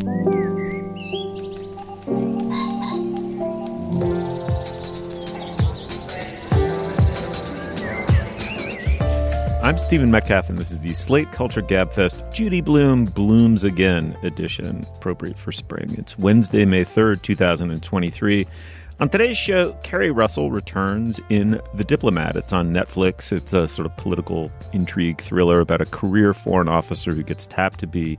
I'm Stephen Metcalf, and this is the Slate Culture Gabfest Judy Blume Blooms Again edition, appropriate for spring. It's Wednesday, May 3rd, 2023. On today's show, Keri Russell returns in The Diplomat. It's on Netflix. It's a sort of political intrigue thriller about a career foreign officer who gets tapped to be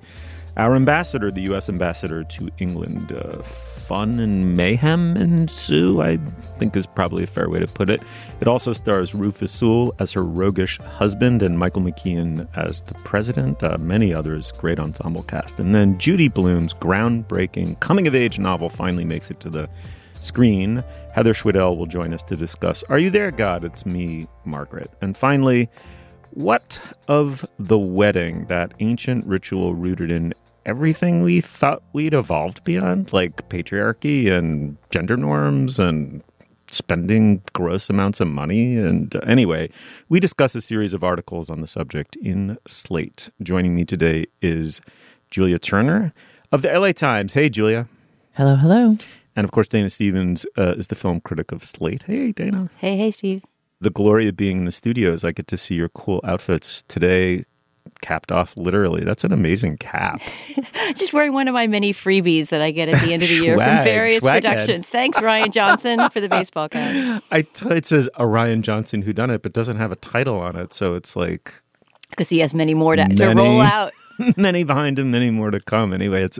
our ambassador, the U.S. ambassador to England. Uh, fun and mayhem ensue, I think is probably a fair way to put it. It also stars Rufus Sewell as her roguish husband and Michael McKean as the president. Uh, many others, great ensemble cast. And then Judy Blume's groundbreaking coming of age novel finally makes it to the screen. Heather Schwedel will join us to discuss Are You There, God? It's me, Margaret. And finally, what of the wedding, that ancient ritual rooted in everything we thought we'd evolved beyond, like patriarchy and gender norms and spending gross amounts of money. And uh, anyway, we discuss a series of articles on the subject in Slate. Joining me today is Julia Turner of the LA Times. Hey, Julia. Hello, hello. And of course, Dana Stevens uh, is the film critic of Slate. Hey, Dana. Hey, hey, Steve. The glory of being in the studios, I get to see your cool outfits today capped off literally. That's an amazing cap. Just wearing one of my many freebies that I get at the end of the year from various productions. Thanks, Rian Johnson, for the baseball cap. I t- it says a Rian Johnson who done it, but doesn't have a title on it, so it's like because he has many more to, many, to roll out. many behind him, many more to come. Anyway, it's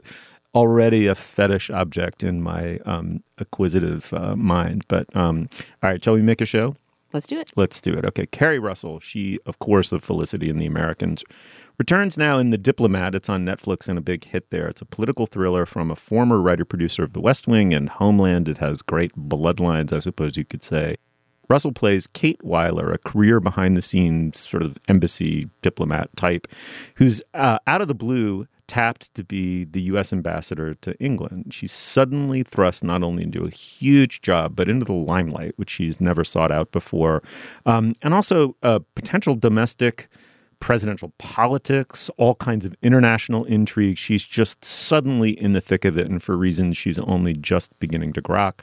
already a fetish object in my um, acquisitive uh, mind. But um, all right, shall we make a show? Let's do it. Let's do it. Okay. Keri Russell, she, of course, of Felicity and the Americans, returns now in The Diplomat. It's on Netflix and a big hit there. It's a political thriller from a former writer producer of The West Wing and Homeland. It has great bloodlines, I suppose you could say. Russell plays Kate Wyler, a career behind the scenes sort of embassy diplomat type, who's uh, out of the blue tapped to be the U.S. ambassador to England. She's suddenly thrust not only into a huge job, but into the limelight, which she's never sought out before, um, and also a potential domestic presidential politics, all kinds of international intrigue. She's just suddenly in the thick of it, and for reasons she's only just beginning to grok.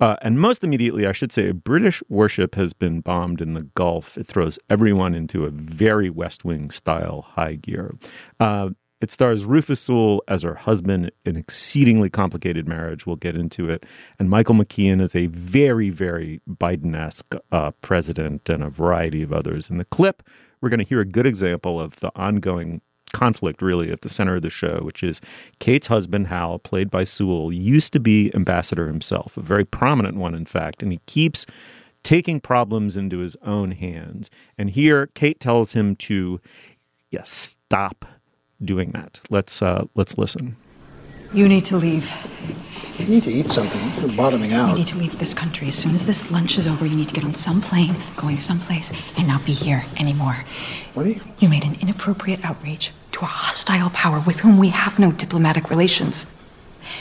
Uh, and most immediately, I should say, a British warship has been bombed in the Gulf. It throws everyone into a very West Wing style high gear. Uh, it stars Rufus Sewell as her husband, an exceedingly complicated marriage. We'll get into it. And Michael McKean as a very, very Biden esque uh, president and a variety of others. In the clip, we're going to hear a good example of the ongoing conflict really at the center of the show, which is Kate's husband, Hal, played by Sewell, used to be ambassador himself, a very prominent one, in fact, and he keeps taking problems into his own hands. And here, Kate tells him to yeah, stop doing that. Let's uh, let's listen. You need to leave. You need to eat something. You're bottoming out. You need to leave this country as soon as this lunch is over. You need to get on some plane, going someplace, and not be here anymore. What are you? You made an inappropriate outrage to a hostile power with whom we have no diplomatic relations.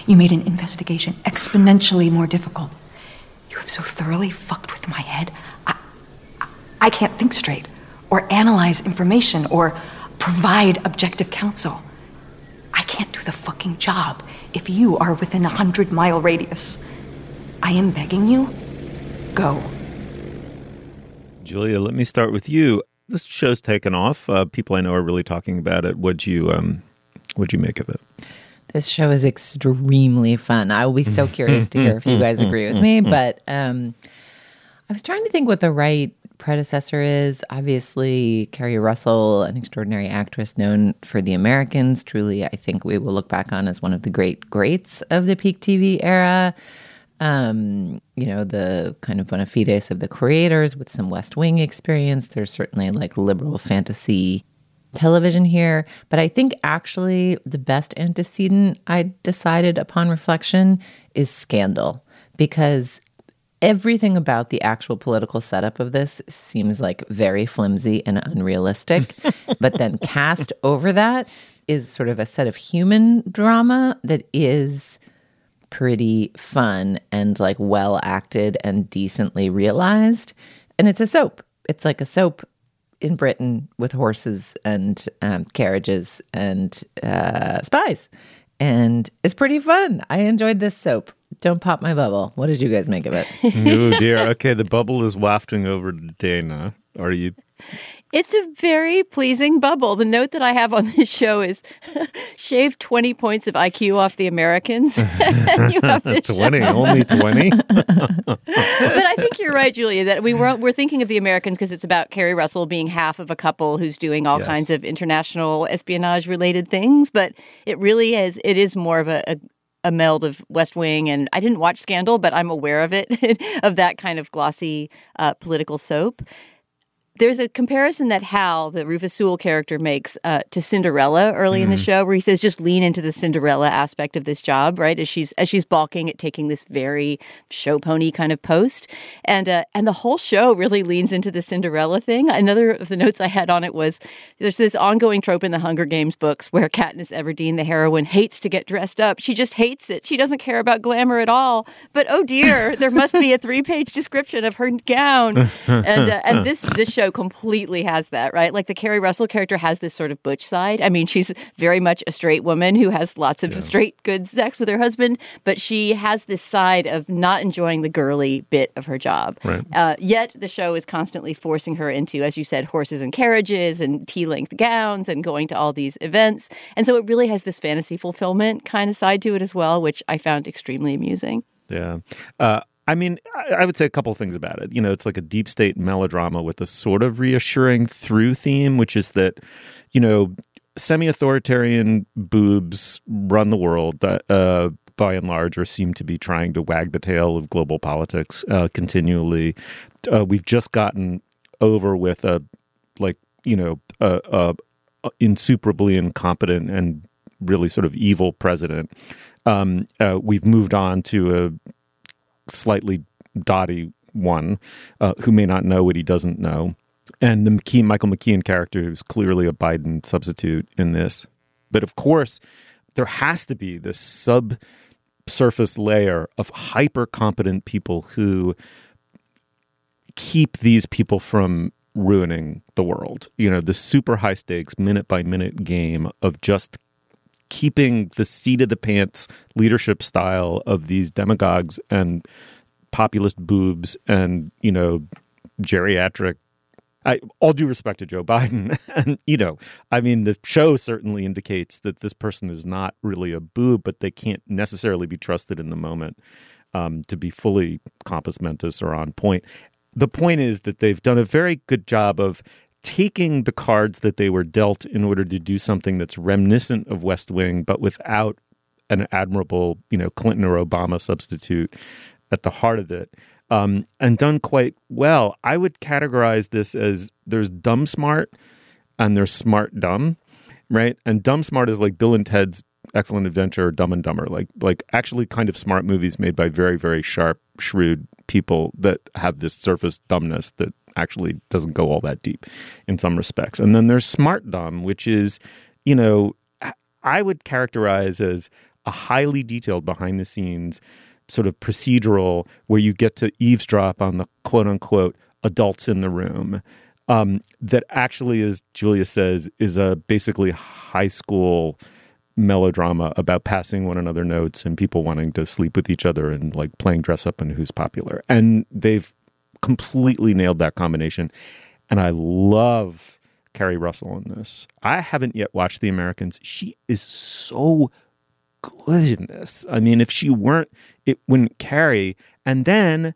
You made an investigation exponentially more difficult. You have so thoroughly fucked with my head. I, I, I can't think straight, or analyze information, or provide objective counsel. I can't do the fucking job if you are within a hundred mile radius. I am begging you, go. Julia, let me start with you. This show's taken off. Uh, people I know are really talking about it. What'd you um, What'd you make of it? This show is extremely fun. I will be so curious to hear if you guys agree with me. But um, I was trying to think what the right predecessor is. Obviously, Keri Russell, an extraordinary actress known for The Americans. Truly, I think we will look back on as one of the great greats of the peak TV era. Um, you know, the kind of bona fides of the creators with some West Wing experience. There's certainly like liberal fantasy television here. But I think actually the best antecedent I decided upon reflection is Scandal because everything about the actual political setup of this seems like very flimsy and unrealistic. but then cast over that is sort of a set of human drama that is pretty fun and like well acted and decently realized. And it's a soap. It's like a soap in Britain with horses and um, carriages and uh, spies. And it's pretty fun. I enjoyed this soap. Don't pop my bubble. What did you guys make of it? oh dear. Okay, the bubble is wafting over to Dana. Are you it's a very pleasing bubble. The note that I have on this show is shave 20 points of IQ off the Americans. you have 20, show. only 20. but I think you're right, Julia, that we were, we're thinking of the Americans because it's about Keri Russell being half of a couple who's doing all yes. kinds of international espionage related things. But it really is, it is more of a, a a meld of West Wing, and I didn't watch Scandal, but I'm aware of it, of that kind of glossy uh, political soap there's a comparison that Hal, the Rufus Sewell character, makes uh, to Cinderella early mm. in the mm-hmm. show, where he says, "Just lean into the Cinderella aspect of this job, right?" As she's as she's balking at taking this very show pony kind of post, and uh, and the whole show really leans into the Cinderella thing. Another of the notes I had on it was there's this ongoing trope in the Hunger Games books where Katniss Everdeen, the heroine, hates to get dressed up. She just hates it. She doesn't care about glamour at all. But oh dear, there must be a three page description of her gown, and uh, and this this show show completely has that, right? Like the Keri Russell character has this sort of butch side. I mean, she's very much a straight woman who has lots of yeah. straight good sex with her husband, but she has this side of not enjoying the girly bit of her job. Right. Uh, yet the show is constantly forcing her into, as you said, horses and carriages and T length gowns and going to all these events. And so it really has this fantasy fulfillment kind of side to it as well, which I found extremely amusing. Yeah. Uh, I mean, I would say a couple things about it. You know, it's like a deep state melodrama with a sort of reassuring through theme, which is that, you know, semi authoritarian boobs run the world. That uh, by and large, or seem to be trying to wag the tail of global politics uh, continually. Uh, we've just gotten over with a, like, you know, a, a insuperably incompetent and really sort of evil president. Um, uh, we've moved on to a slightly dotty one uh, who may not know what he doesn't know. And the Michael McKean character, who's clearly a Biden substitute in this. But of course, there has to be this subsurface layer of hyper competent people who keep these people from ruining the world. You know, the super high stakes, minute by minute game of just keeping the seat of the pants leadership style of these demagogues and populist boobs and you know geriatric I, all due respect to Joe Biden, and you know, I mean, the show certainly indicates that this person is not really a boob, but they can't necessarily be trusted in the moment um, to be fully compos mentis or on point. The point is that they've done a very good job of taking the cards that they were dealt in order to do something that's reminiscent of West Wing, but without an admirable, you know, Clinton or Obama substitute at the heart of it, um, and done quite well. I would categorize this as there's dumb smart and there's smart dumb, right? And dumb smart is like Bill and Ted's Excellent Adventure or Dumb and Dumber, like like actually kind of smart movies made by very very sharp, shrewd people that have this surface dumbness that actually doesn't go all that deep in some respects. And then there's smart dumb, which is, you know, I would characterize as a highly detailed behind the scenes sort of procedural where you get to eavesdrop on the quote unquote adults in the room. Um, that actually, as Julia says, is a basically high school melodrama about passing one another notes and people wanting to sleep with each other and like playing dress up and who's popular. And they've completely nailed that combination. And I love Keri Russell in this. I haven't yet watched The Americans. She is so good in this. I mean, if she weren't, it wouldn't carry. And then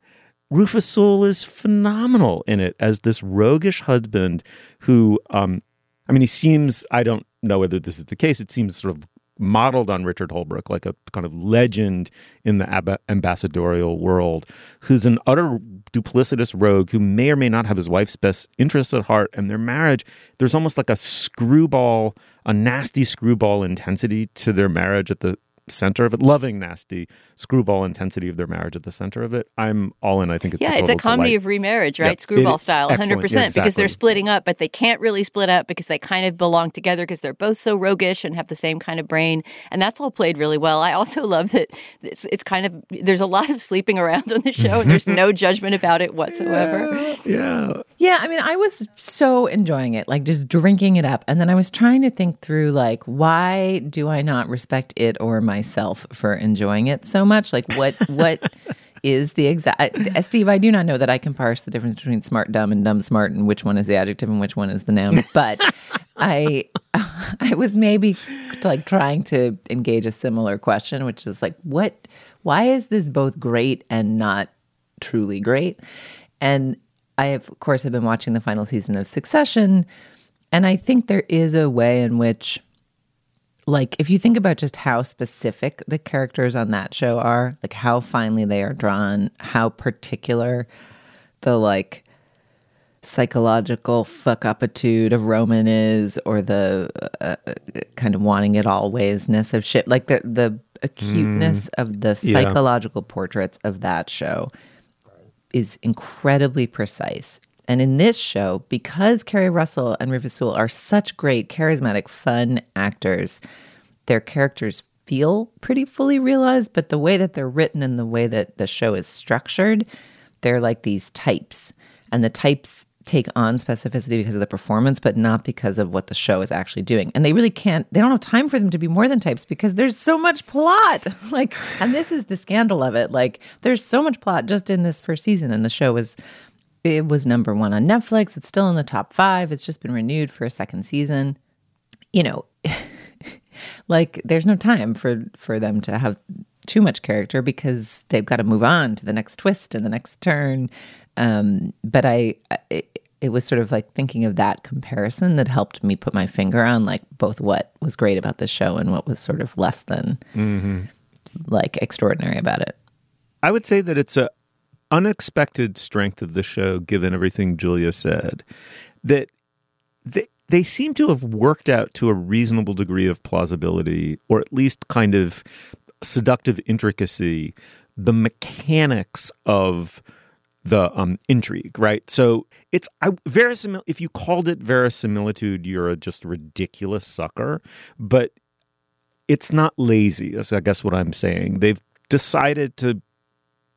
Rufus Sewell is phenomenal in it as this roguish husband who, um, I mean, he seems, I don't know whether this is the case, it seems sort of modeled on Richard Holbrooke, like a kind of legend in the ab- ambassadorial world, who's an utter duplicitous rogue who may or may not have his wife's best interests at heart. And their marriage, there's almost like a screwball, a nasty screwball intensity to their marriage at the center of it, loving nasty screwball intensity of their marriage at the center of it. I'm all in. I think it's yeah, a it's a comedy delight. of remarriage, right? Yep. Screwball It- style, 100 excellent. percent, Yeah, because they're splitting up, but they can't really split up because they kind of belong together because they're both so roguish and have the same kind of brain, and that's all played really well. I also love that it's, it's kind of there's a lot of sleeping around on the show, and there's no judgment about it whatsoever. Yeah. Yeah, I mean, I was so enjoying it, like just drinking it up. And then I was trying to think through, like, why do I not respect it or myself for enjoying it so much? Like, what, what is the exact, uh, Steve, I do not know that I can parse the difference between smart, dumb, and dumb, smart, and which one is the adjective and which one is the noun. But I, I was maybe like trying to engage a similar question, which is like, what, why is this both great and not truly great? And I, of course, have been watching the final season of Succession. And I think there is a way in which, like, if you think about just how specific the characters on that show are, like how finely they are drawn, how particular the, like, psychological fuck upitude of Roman is, or the uh, kind of wanting it alwaysness of Shiv, like the, the acuteness of the Yeah. psychological portraits of that show is incredibly precise. And in this show, because Keri Russell and Rufus Sewell are such great, charismatic, fun actors, their characters feel pretty fully realized, but the way that they're written and the way that the show is structured, they're like these types. And the types take on specificity because of the performance, but not because of what the show is actually doing. And they really can't, they don't have time for them to be more than types because there's so much plot. like, and this is the scandal of it. Like, there's so much plot just in this first season, and the show was it was number one on Netflix. It's still in the top five. It's just been renewed for a second season. You know, like there's no time for for them to have too much character because they've got to move on to the next twist and the next turn. Um, but I, it, it was sort of like thinking of that comparison that helped me put my finger on like both what was great about the show and what was sort of less than like extraordinary about it. I would say that it's a unexpected strength of the show, given everything Julia said, that they they seem to have worked out to a reasonable degree of plausibility, or at least kind of seductive intricacy, the mechanics of the um, intrigue, right? So it's I, verisimil. If you called it verisimilitude, you're a just ridiculous sucker. But it's not lazy. Is I guess what I'm saying. They've decided to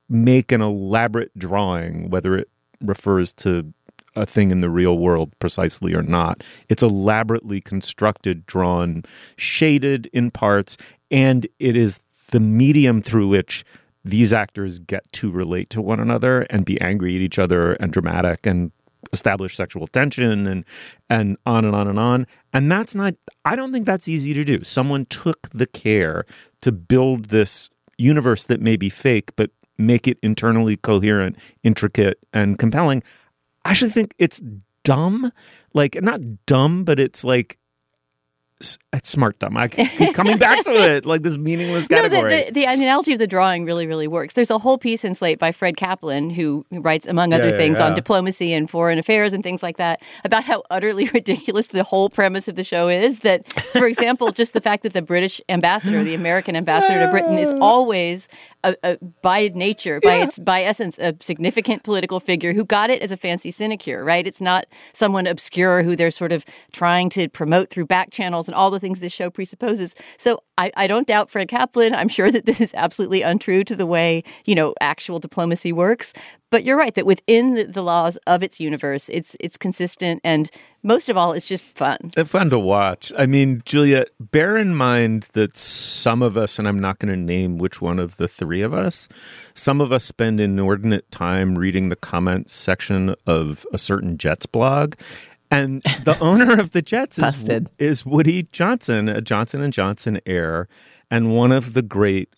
make an elaborate drawing, whether it refers to a thing in the real world precisely or not. It's elaborately constructed, drawn, shaded in parts, and it is the medium through which these actors get to relate to one another and be angry at each other and dramatic and establish sexual tension and and on and on and on. And that's not i don't think that's easy to do. Someone took the care to build this universe that may be fake but make it internally coherent intricate and compelling. I actually think it's dumb. Like not dumb but it's like smart dumb i keep coming back to it like this meaningless No, category the, the, the analogy of the drawing really, really works. There's a whole piece in Slate by Fred Kaplan, who writes, among other yeah, things, yeah. on diplomacy and foreign affairs and things like that, about how utterly ridiculous the whole premise of the show is. That, for example, just the fact that the British ambassador, the American ambassador to Britain, is always, a, a, by nature, by its by essence, a significant political figure who got it as a fancy sinecure. Right? It's not someone obscure who they're sort of trying to promote through back channels and all the things this show presupposes. So I, I don't doubt Fred Kaplan. I'm sure that this is absolutely untrue to the way, you know, actual diplomacy works. But you're right that within the, the laws of its universe, it's it's consistent and most of all, it's just fun. It's fun to watch. I mean, Julia, bear in mind that some of us, and I'm not going to name which one of the three of us, some of us spend inordinate time reading the comments section of a certain Jets blog. And the owner of the jets is, is Woody Johnson, a Johnson and Johnson heir, and one of the great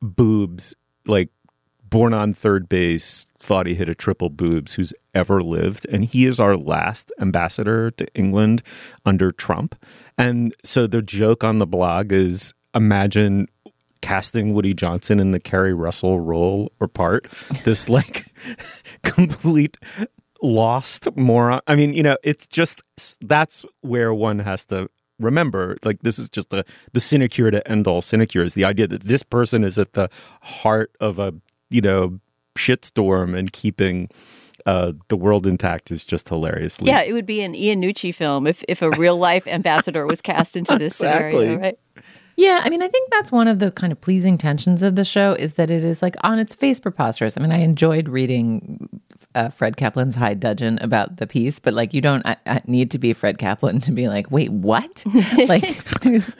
boobs, like born on third base, thought he hit a triple boobs who's ever lived. And he is our last ambassador to England under Trump. And so the joke on the blog is imagine casting Woody Johnson in the Keri Russell role or part. This like complete lost moron. I mean, you know, it's just that's where one has to remember like this is just the the sinecure to end all sinecures the idea that this person is at the heart of a you know shitstorm and keeping uh, the world intact is just hilariously Yeah, it would be an Iannucci film if, if a real life ambassador was cast into this Exactly. scenario, right? Yeah, I mean, I think that's one of the kind of pleasing tensions of the show is that it is like on its face preposterous. I mean, I enjoyed reading uh, Fred Kaplan's High Dudgeon about the piece, but like, you don't uh, uh, need to be Fred Kaplan to be like, wait, what? like, there's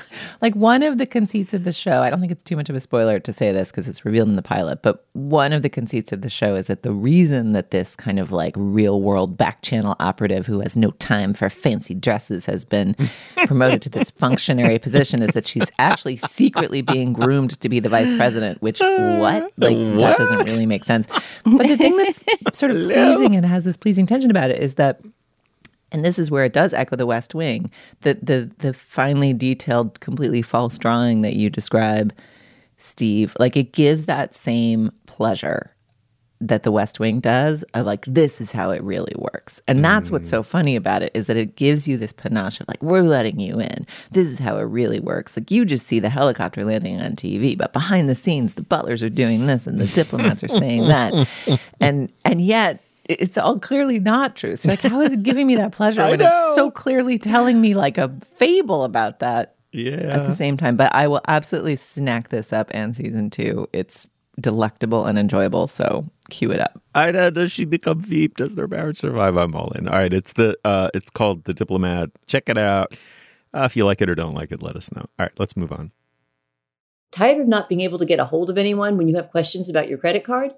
like one of the conceits of the show. I don't think it's too much of a spoiler to say this because it's revealed in the pilot, but one of the conceits of the show is that the reason that this kind of like real world back channel operative who has no time for fancy dresses has been promoted to this functionary position is that she's actually secretly being groomed to be the vice president, which what? Like that doesn't really make sense. But the thing that's sort of pleasing and has this pleasing tension about it is that and this is where it does echo the West Wing. The the the finely detailed, completely false drawing that you describe, Steve, like it gives that same pleasure that the West Wing does of like this is how it really works. And that's what's so mm. funny about it is that it gives you this panache of like we're letting you in. This is how it really works. Like you just see the helicopter landing on TV, but behind the scenes the butlers are doing this and the diplomats are saying that. And and yet it's all clearly not true. So like how is it giving me that pleasure when it's so clearly telling me like a fable about that yeah at the same time. But I will absolutely snack this up and season two. It's delectable and enjoyable. So cue it up. I know. Does she become Veep? Does their marriage survive? I'm all in. All right. It's the. Uh, it's called The Diplomat. Check it out. Uh, if you like it or don't like it, let us know. All right. Let's move on. Tired of not being able to get a hold of anyone when you have questions about your credit card?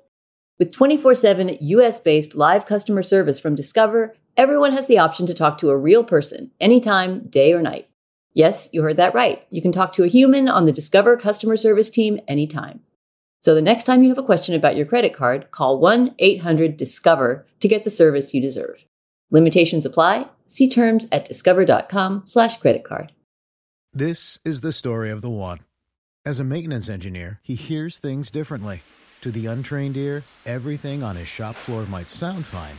With 24 7 US based live customer service from Discover, everyone has the option to talk to a real person anytime, day or night. Yes, you heard that right. You can talk to a human on the Discover customer service team anytime. So the next time you have a question about your credit card, call 1 800 Discover to get the service you deserve. Limitations apply. See terms at discover.com/slash credit card. This is the story of the one. As a maintenance engineer, he hears things differently. To the untrained ear, everything on his shop floor might sound fine,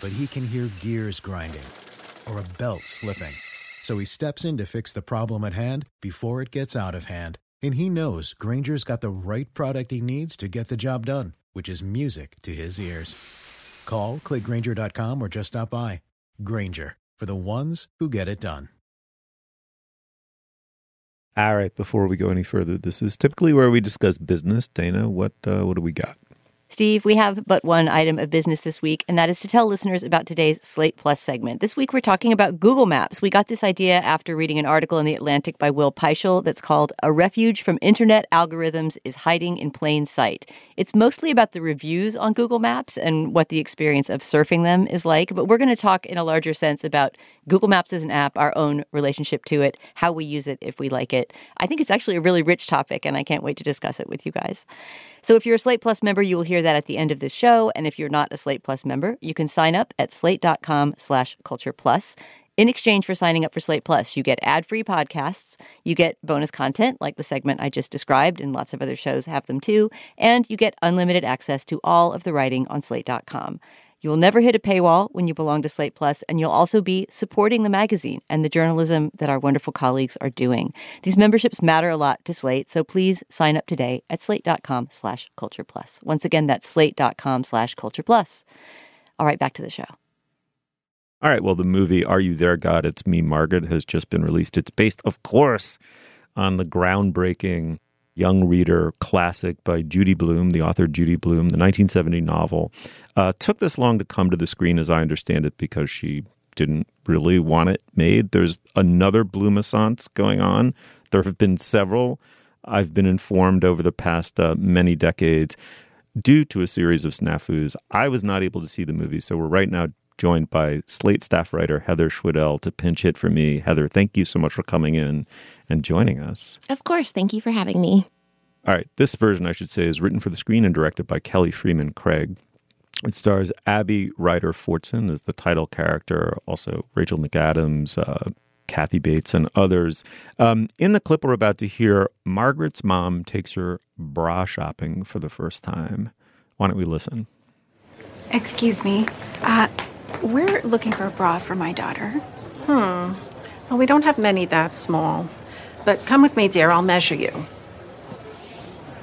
but he can hear gears grinding or a belt slipping. So he steps in to fix the problem at hand before it gets out of hand. And he knows Grainger's got the right product he needs to get the job done, which is music to his ears. Call, clickgrainger.com, or just stop by. Grainger, for the ones who get it done. All right. Before we go any further, this is typically where we discuss business. Dana, what uh, what do we got? Steve, we have but one item of business this week, and that is to tell listeners about today's Slate Plus segment. This week, we're talking about Google Maps. We got this idea after reading an article in The Atlantic by Will Peichel that's called A Refuge from Internet Algorithms is Hiding in Plain Sight. It's mostly about the reviews on Google Maps and what the experience of surfing them is like, but we're going to talk in a larger sense about Google Maps is an app, our own relationship to it, how we use it, if we like it. I think it's actually a really rich topic, and I can't wait to discuss it with you guys. So if you're a Slate Plus member, you will hear that at the end of this show. And if you're not a Slate Plus member, you can sign up at slate.com slash culture plus. In exchange for signing up for Slate Plus, you get ad free podcasts, you get bonus content like the segment I just described, and lots of other shows have them too, and you get unlimited access to all of the writing on slate.com. You will never hit a paywall when you belong to Slate Plus, and you'll also be supporting the magazine and the journalism that our wonderful colleagues are doing. These memberships matter a lot to Slate, so please sign up today at slate.com slash culture plus. Once again, that's slate.com slash culture plus. All right, back to the show. All right. Well, the movie Are You There, God? It's Me, Margaret has just been released. It's based, of course, on the groundbreaking young reader classic by Judy Blume, the author Judy Blume, the 1970 novel. Uh, took this long to come to the screen, as I understand it, because she didn't really want it made. There's another Bloomissance going on. There have been several. I've been informed over the past uh, many decades due to a series of snafus. I was not able to see the movie, so we're right now joined by Slate staff writer Heather Schwedel to pinch hit for me. Heather, thank you so much for coming in and joining us. Of course. Thank you for having me. All right, this version, I should say, is written for the screen and directed by Kelly Fremon Craig. It stars Abby Ryder Fortson as the title character, also Rachel McAdams, uh, Kathy Bates, and others. Um, in the clip we're about to hear, Margaret's mom takes her bra shopping for the first time. Why don't we listen? Excuse me. Uh, we're looking for a bra for my daughter. Hmm. Well, we don't have many that small. But come with me, dear. I'll measure you.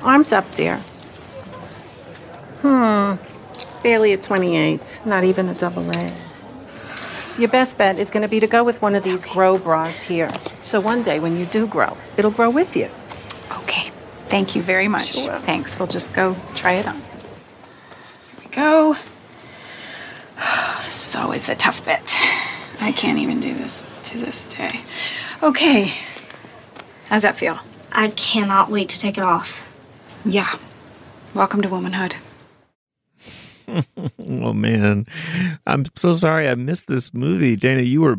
Arms up, dear. Hmm. Barely a 28. Not even a double A. Your best bet is going to be to go with one of these grow bras here. So one day when you do grow, it'll grow with you. Okay. Thank you very much. Sure. Thanks. We'll just go try it on. Here we go. This is always the tough bit. I can't even do this to this day. Okay. How's that feel? I cannot wait to take it off. Yeah. Welcome to womanhood. oh man, I'm so sorry I missed this movie. Dana, you were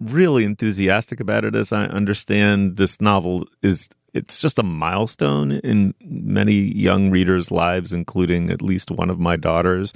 really enthusiastic about it. As I understand, this novel is it's just a milestone in many young readers' lives, including at least one of my daughters.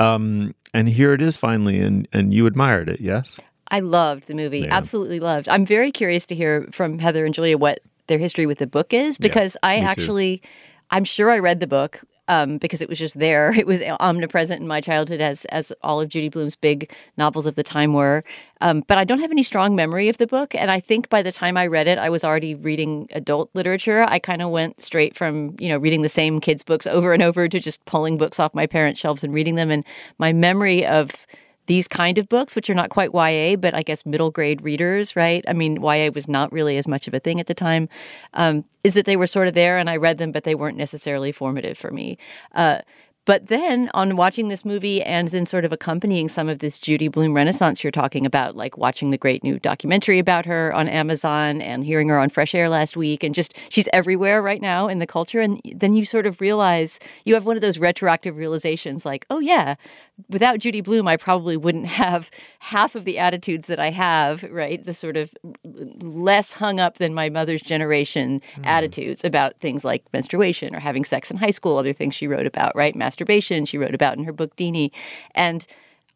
Um, and here it is finally, and and you admired it, yes? I loved the movie. Yeah. Absolutely loved. I'm very curious to hear from Heather and Julia what their history with the book is because I me too. actually, I'm sure I read the book um, because it was just there. It was omnipresent in my childhood, as as all of Judy Blume's big novels of the time were. Um, but I don't have any strong memory of the book, and I think by the time I read it, I was already reading adult literature. I kind of went straight from you know reading the same kids' books over and over to just pulling books off my parents' shelves and reading them. And my memory of these kind of books, which are not quite YA, but I guess middle grade readers, right? I mean, YA was not really as much of a thing at the time. Um, is that they were sort of there and I read them, but they weren't necessarily formative for me. Uh, but then on watching this movie and then sort of accompanying some of this Judy Blume renaissance you're talking about, like watching the great new documentary about her on Amazon and hearing her on Fresh Air last week, and just she's everywhere right now in the culture. And then you sort of realize you have one of those retroactive realizations like, oh, yeah, without Judy Blume, I probably wouldn't have half of the attitudes that I have, right? The sort of less hung up than my mother's generation mm-hmm. attitudes about things like menstruation or having sex in high school, other things she wrote about, right? Masturbation, she wrote about in her book Deenie. And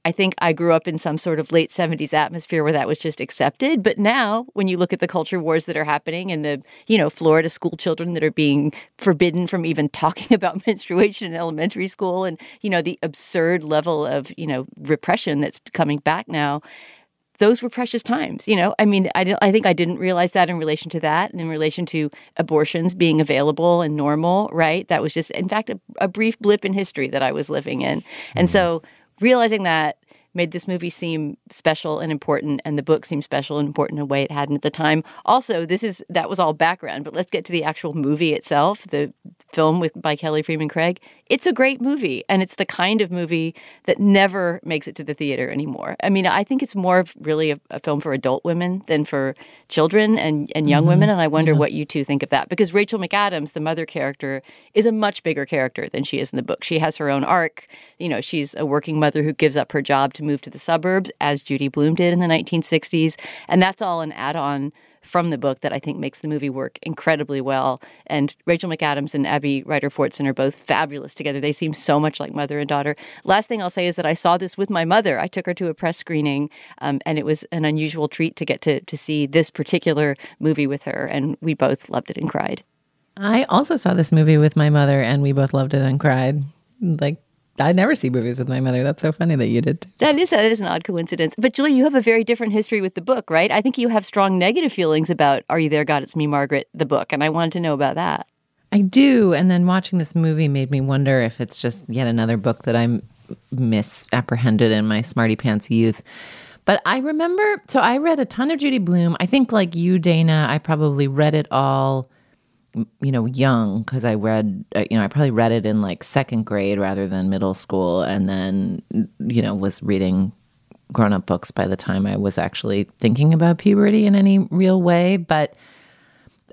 I think I grew up in some sort of late 70s atmosphere where that was just accepted. But now, when you look at the culture wars that are happening and the, you know, Florida school children that are being forbidden from even talking about menstruation in elementary school and, you know, the absurd level of, you know, repression that's coming back now, those were precious times. You know, I mean, I, I think I didn't realize that in relation to that and in relation to abortions being available and normal, right? That was just, in fact, a, a brief blip in history that I was living in. And mm-hmm. so realizing that made this movie seem special and important and the book seemed special and important in a way it hadn't at the time. Also this is that was all background but let's get to the actual movie itself the film with by kelly fremon craig. It's a great movie and it's the kind of movie that never makes it to the theater anymore. I mean i think it's more of really a, a film for adult women than for children and, and young Mhm. women and i wonder Yeah. what you two think of that because rachel mcadams the mother character is a much bigger character than she is in the book. She has her own arc. You know she's a working mother who gives up her job to move to the suburbs as judy blume did in the 1960s and that's all an add-on from the book that I think makes the movie work incredibly well. And Rachel McAdams and Abby Ryder Fortson are both fabulous together. They seem so much like mother and daughter. Last thing I'll say is that I saw this with my mother. I took her to a press screening, um, and it was an unusual treat to get to to see this particular movie with her, and we both loved it and cried. I also saw this movie with my mother, and we both loved it and cried. Like I never see movies with my mother. That's so funny that you did. That is that is an odd coincidence. But Julie, you have a very different history with the book, right? I think you have strong negative feelings about "Are You There, God? It's Me, Margaret," the book, and I wanted to know about that. I do, and then watching this movie made me wonder if it's just yet another book that I'm misapprehended in my smarty pants youth. But I remember, so I read a ton of Judy Blume. I think, like you, Dana, I probably read it all you know, young because I read, uh, you know, I probably read it in like second grade rather than middle school, and then, you know, was reading grown up books by the time I was actually thinking about puberty in any real way. But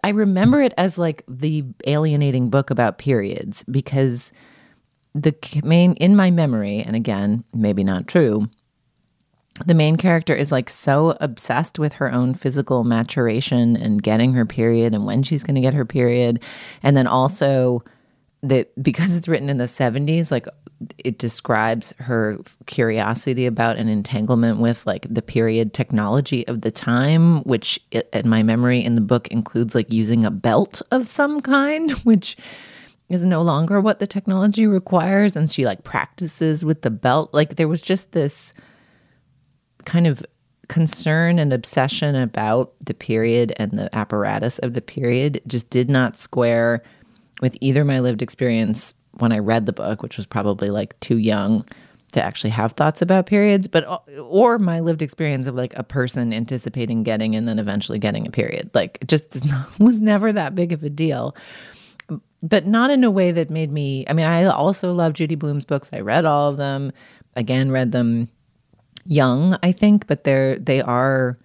I remember it as like the alienating book about periods because the main, in my memory, and again, maybe not true, the main character is like so obsessed with her own physical maturation and getting her period and when she's going to get her period. And then also that because it's written in the 70s like it describes her curiosity about an entanglement with like the period technology of the time which in my memory in the book includes like using a belt of some kind which is no longer what the technology requires. And she like practices with the belt. Like there was just this kind of concern and obsession about the period and the apparatus of the period just did not square with either my lived experience when I read the book, which was probably like too young to actually have thoughts about periods, but or my lived experience of like a person anticipating getting and then eventually getting a period. Like it just was never that big of a deal. But not in a way that made me I mean, I also love Judy Blume's books. I read all of them. Again, read them young, I think, but they're they are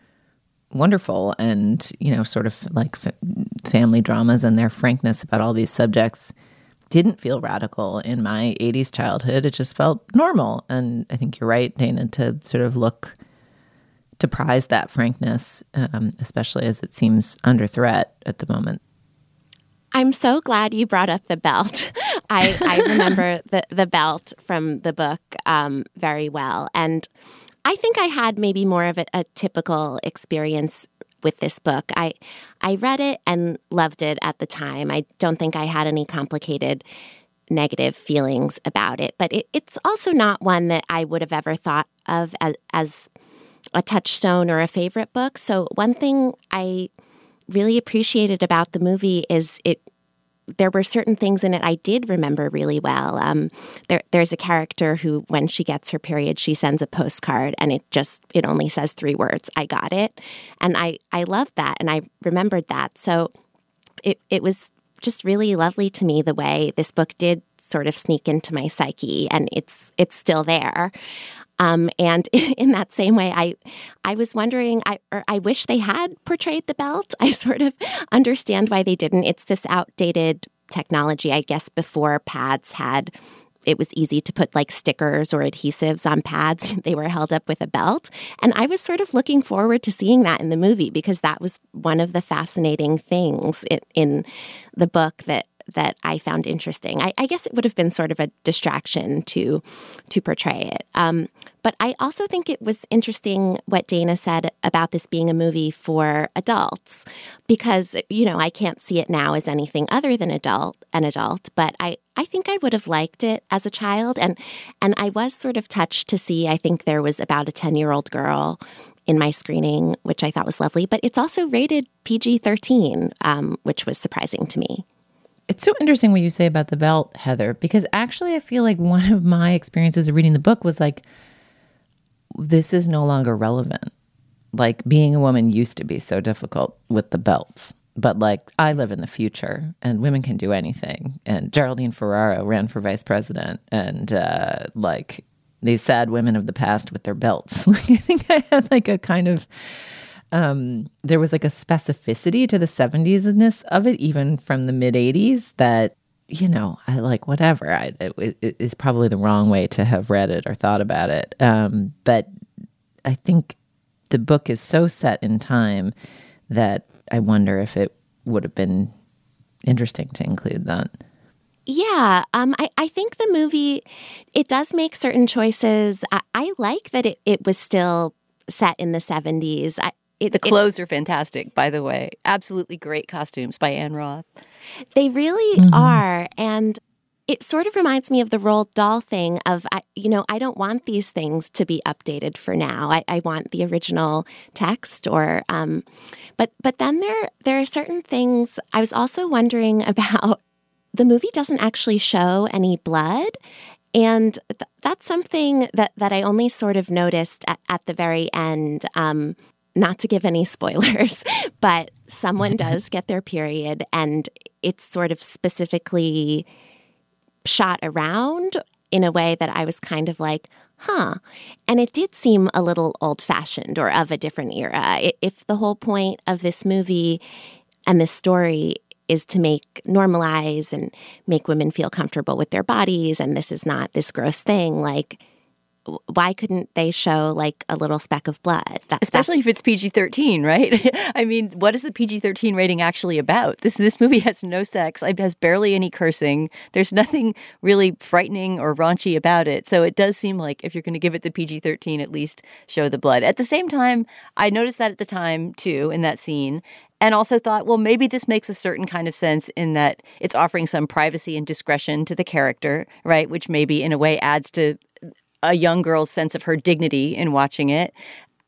wonderful and you know sort of like f- family dramas and their frankness about all these subjects didn't feel radical in my 80s childhood it just felt normal and i think you're right dana to sort of look to prize that frankness um, especially as it seems under threat at the moment I'm so glad you brought up the belt. I, I remember the, the belt from the book um, very well. And I think I had maybe more of a, a typical experience with this book. I I read it and loved it at the time. I don't think I had any complicated negative feelings about it, but it, it's also not one that I would have ever thought of as, as a touchstone or a favorite book. So one thing I really appreciated about the movie is it there were certain things in it I did remember really well. Um, there, there's a character who, when she gets her period, she sends a postcard, and it just it only says three words: "I got it," and I I loved that, and I remembered that. So it it was just really lovely to me the way this book did sort of sneak into my psyche, and it's it's still there. Um, and in that same way, I, I was wondering, I, I wish they had portrayed the belt. I sort of understand why they didn't. It's this outdated technology, I guess, before pads had it was easy to put like stickers or adhesives on pads. they were held up with a belt. And I was sort of looking forward to seeing that in the movie because that was one of the fascinating things in, in the book that that I found interesting. I, I, guess it would have been sort of a distraction to to portray it. Um, but I also think it was interesting what Dana said about this being a movie for adults, because you know I can't see it now as anything other than adult an adult. But I I think I would have liked it as a child, and and I was sort of touched to see. I think there was about a ten year old girl in my screening, which I thought was lovely. But it's also rated PG 13, um, which was surprising to me. It's so interesting what you say about the belt, Heather, because actually I feel like one of my experiences of reading the book was like, this is no longer relevant. Like being a woman used to be so difficult with the belts. But like I live in the future and women can do anything. And Geraldine Ferraro ran for vice president and uh, like these sad women of the past with their belts. Like I think I had like a kind of um, there was like a specificity to the 70s-ness of it, even from the mid 80s, that, you know, I like whatever. I, it, it is probably the wrong way to have read it or thought about it. Um, but I think the book is so set in time that I wonder if it would have been interesting to include that. Yeah, um, I, I think the movie it does make certain choices. I, I like that it, it was still set in the 70s. I, it, the clothes it, are fantastic, by the way. Absolutely great costumes by Ann Roth. They really mm-hmm. are. And it sort of reminds me of the Roald Dahl thing of, you know, I don't want these things to be updated for now. I, I want the original text or, um, but, but then there, there are certain things I was also wondering about. The movie doesn't actually show any blood. And th- that's something that, that I only sort of noticed at, at the very end. Um, not to give any spoilers, but someone mm-hmm. does get their period and it's sort of specifically shot around in a way that I was kind of like, huh. And it did seem a little old fashioned or of a different era. If the whole point of this movie and this story is to make normalize and make women feel comfortable with their bodies and this is not this gross thing, like, why couldn't they show like a little speck of blood? That, Especially if it's PG thirteen, right? I mean, what is the PG thirteen rating actually about? This this movie has no sex. It has barely any cursing. There's nothing really frightening or raunchy about it. So it does seem like if you're going to give it the PG thirteen, at least show the blood. At the same time, I noticed that at the time too in that scene, and also thought, well, maybe this makes a certain kind of sense in that it's offering some privacy and discretion to the character, right? Which maybe in a way adds to a young girl's sense of her dignity in watching it.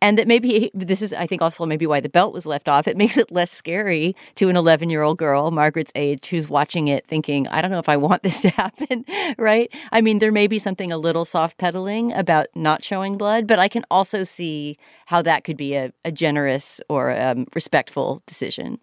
And that maybe this is i think also maybe why the belt was left off. It makes it less scary to an 11 year old girl margaret's age who's watching it thinking i don't know if i want this to happen right? I mean there may be something a little soft pedaling about not showing blood but i can also see how that could be a, a generous or um, respectful decision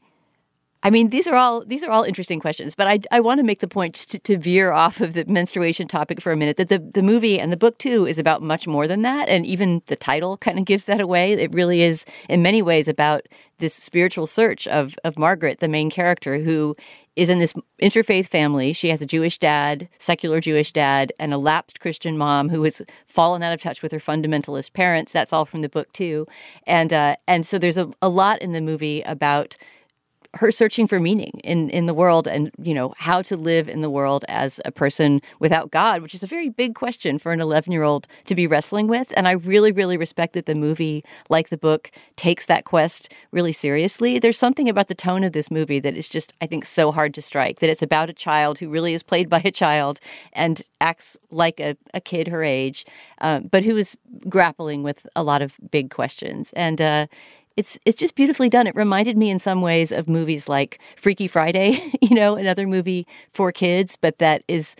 I mean, these are all these are all interesting questions, but I, I want to make the point to, to, veer off of the menstruation topic for a minute that the, the movie and the book too is about much more than that, and even the title kind of gives that away. It really is, in many ways, about this spiritual search of of Margaret, the main character, who is in this interfaith family. She has a Jewish dad, secular Jewish dad, and a lapsed Christian mom who has fallen out of touch with her fundamentalist parents. That's all from the book too, and uh, and so there's a, a lot in the movie about her searching for meaning in in the world and you know how to live in the world as a person without god which is a very big question for an 11 year old to be wrestling with. And i really really respect that the movie like the book takes that quest really seriously. There's something about the tone of this movie that is just i think so hard to strike that it's about a child who really is played by a child and acts like a, a kid her age uh, but who is grappling with a lot of big questions. And uh, it's it's just beautifully done. It reminded me in some ways of movies like Freaky Friday, you know, another movie for kids, but that is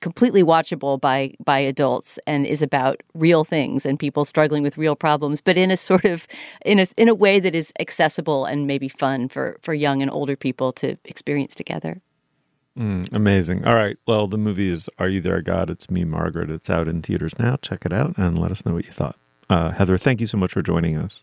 completely watchable by by adults and is about real things and people struggling with real problems, but in a sort of in a in a way that is accessible and maybe fun for for young and older people to experience together. Mm, amazing. All right. Well, the movie is Are You There, God? It's Me, Margaret. It's out in theaters now. Check it out and let us know what you thought. Uh, Heather, thank you so much for joining us.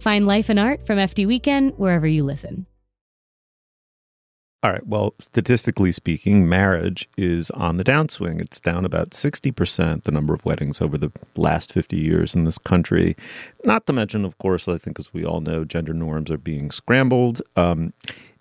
Find Life and Art from FT Weekend wherever you listen. All right. Well, statistically speaking, marriage is on the downswing. It's down about 60%, the number of weddings over the last 50 years in this country. Not to mention, of course, I think, as we all know, gender norms are being scrambled. Um,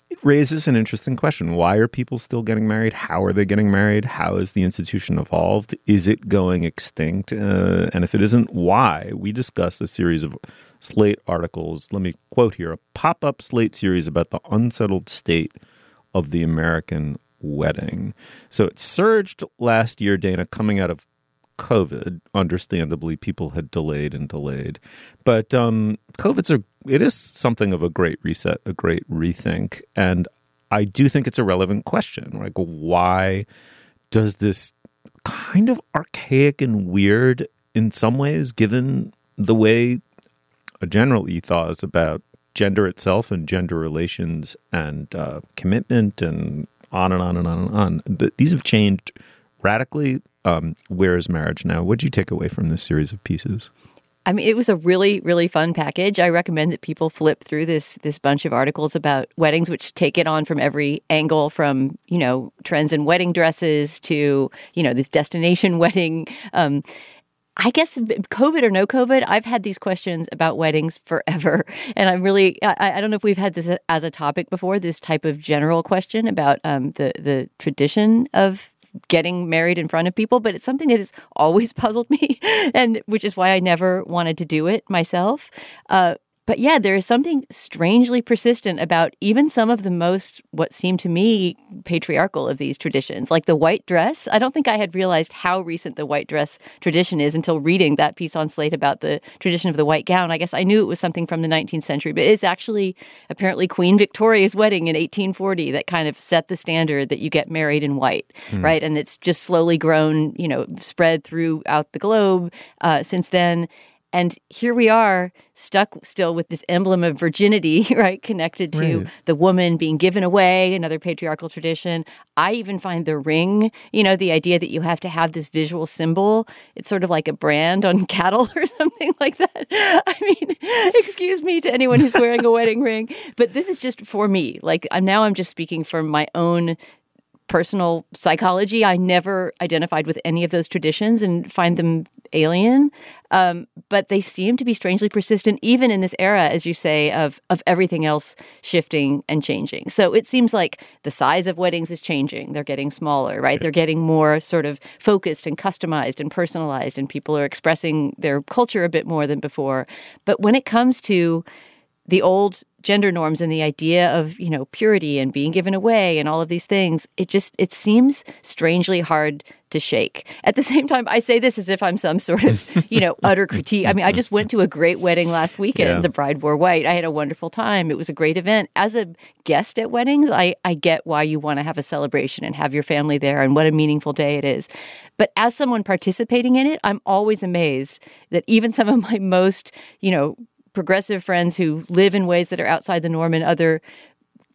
it raises an interesting question. Why are people still getting married? How are they getting married? How has the institution evolved? Is it going extinct? Uh, and if it isn't, why? We discussed a series of Slate articles. Let me quote here a pop up Slate series about the unsettled state of the American wedding. So it surged last year, Dana, coming out of COVID. Understandably, people had delayed and delayed, but um, COVID's a it is something of a great reset, a great rethink, and I do think it's a relevant question. Like, why does this kind of archaic and weird in some ways, given the way a general ethos about gender itself and gender relations and uh, commitment and on and on and on and on. These have changed radically. Um, where is marriage now? What did you take away from this series of pieces? I mean, it was a really, really fun package. I recommend that people flip through this this bunch of articles about weddings, which take it on from every angle, from you know trends in wedding dresses to you know the destination wedding. Um, I guess COVID or no COVID, I've had these questions about weddings forever. And I'm really, I, I, don't know if we've had this as a topic before, this type of general question about um, the, the tradition of getting married in front of people, but it's something that has always puzzled me, and which is why I never wanted to do it myself. Uh, but yeah, there is something strangely persistent about even some of the most, what seem to me, patriarchal of these traditions, like the white dress. I don't think I had realized how recent the white dress tradition is until reading that piece on Slate about the tradition of the white gown. I guess I knew it was something from the 19th century, but it's actually apparently Queen Victoria's wedding in 1840 that kind of set the standard that you get married in white, mm. right? And it's just slowly grown, you know, spread throughout the globe uh, since then. And here we are, stuck still with this emblem of virginity, right? Connected to right. the woman being given away, another patriarchal tradition. I even find the ring, you know, the idea that you have to have this visual symbol. It's sort of like a brand on cattle or something like that. I mean, excuse me to anyone who's wearing a wedding ring, but this is just for me. Like, I'm, now I'm just speaking from my own personal psychology. I never identified with any of those traditions and find them alien. Um, but they seem to be strangely persistent, even in this era, as you say, of of everything else shifting and changing. So it seems like the size of weddings is changing. They're getting smaller, right? They're getting more sort of focused and customized and personalized, and people are expressing their culture a bit more than before. But when it comes to the old gender norms and the idea of you know purity and being given away and all of these things it just it seems strangely hard to shake. At the same time i say this as if i'm some sort of you know utter critique. I mean i just went to a great wedding last weekend. Yeah. the bride wore white. I had a wonderful time. It was a great event. As a guest at weddings i i get why you want to have a celebration and have your family there and what a meaningful day it is. But as someone participating in it i'm always amazed that even some of my most you know progressive friends who live in ways that are outside the norm in other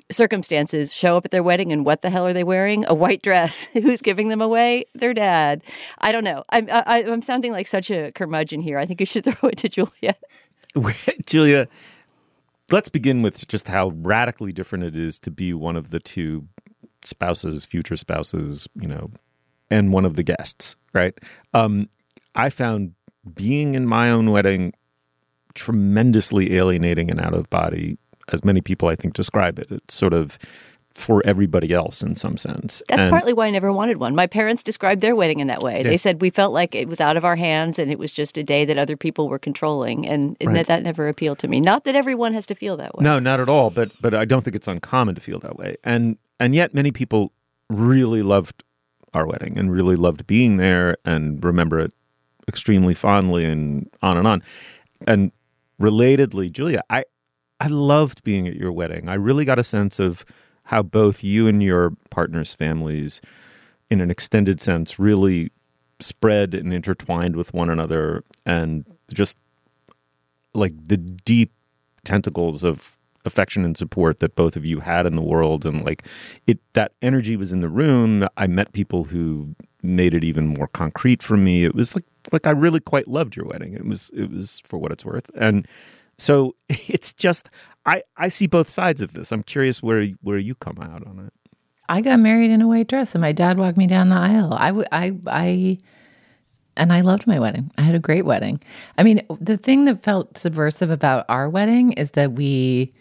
circumstances show up at their wedding and what the hell are they wearing? A white dress. Who's giving them away? Their dad. I don't know. I'm I, am i am sounding like such a curmudgeon here. I think you should throw it to Julia. Julia, let's begin with just how radically different it is to be one of the two spouses, future spouses, you know, and one of the guests, right? Um, I found being in my own wedding tremendously alienating and out of body, as many people I think describe it. It's sort of for everybody else in some sense. That's and, partly why I never wanted one. My parents described their wedding in that way. Yeah. They said we felt like it was out of our hands and it was just a day that other people were controlling, and, and right. that, that never appealed to me. Not that everyone has to feel that way. No, not at all. But but I don't think it's uncommon to feel that way. And and yet many people really loved our wedding and really loved being there and remember it extremely fondly and on and on. And relatedly, Julia, I I loved being at your wedding. I really got a sense of how both you and your partner's families, in an extended sense, really spread and intertwined with one another, and just like the deep tentacles of affection and support that both of you had in the world and like it that energy was in the room i met people who made it even more concrete for me it was like like I really quite loved your wedding. It was it was for what it's worth, and so it's just I I see both sides of this. I'm curious where where you come out on it. I got married in a white dress, and my dad walked me down the aisle. I I I. And I loved my wedding. I had a great wedding. I mean, the thing that felt subversive about our wedding is that we